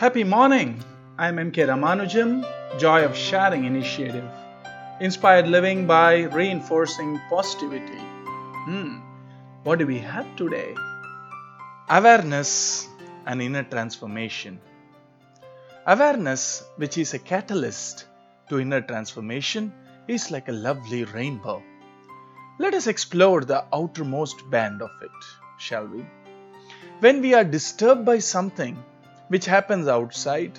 Happy morning! I'm MK Ramanujam, Joy of Sharing Initiative. Inspired living by reinforcing positivity. Hmm, what do we have today? Awareness and inner transformation. Awareness, which is a catalyst to inner transformation, is like a lovely rainbow. Let us explore the outermost band of it, shall we? When we are disturbed by something, which happens outside,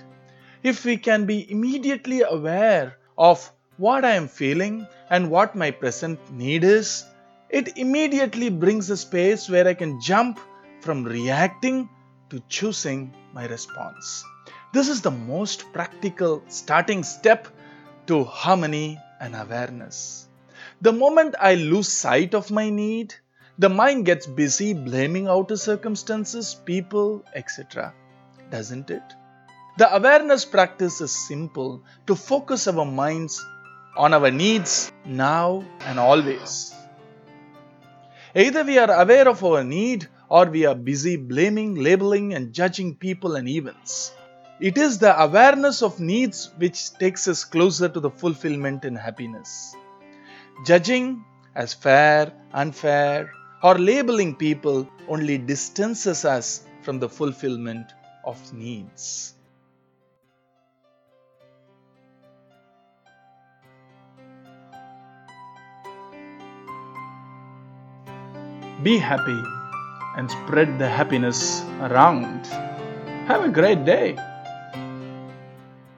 if we can be immediately aware of what I am feeling and what my present need is, it immediately brings a space where I can jump from reacting to choosing my response. This is the most practical starting step to harmony and awareness. The moment I lose sight of my need, the mind gets busy blaming outer circumstances, people, etc doesn't it? The awareness practice is simple to focus our minds on our needs now and always. Either we are aware of our need or we are busy blaming, labeling, and judging people and events. It is the awareness of needs which takes us closer to the fulfillment and happiness. Judging as fair, unfair, or labeling people only distances us from the fulfillment of needs. Be happy and spread the happiness around. Have a great day.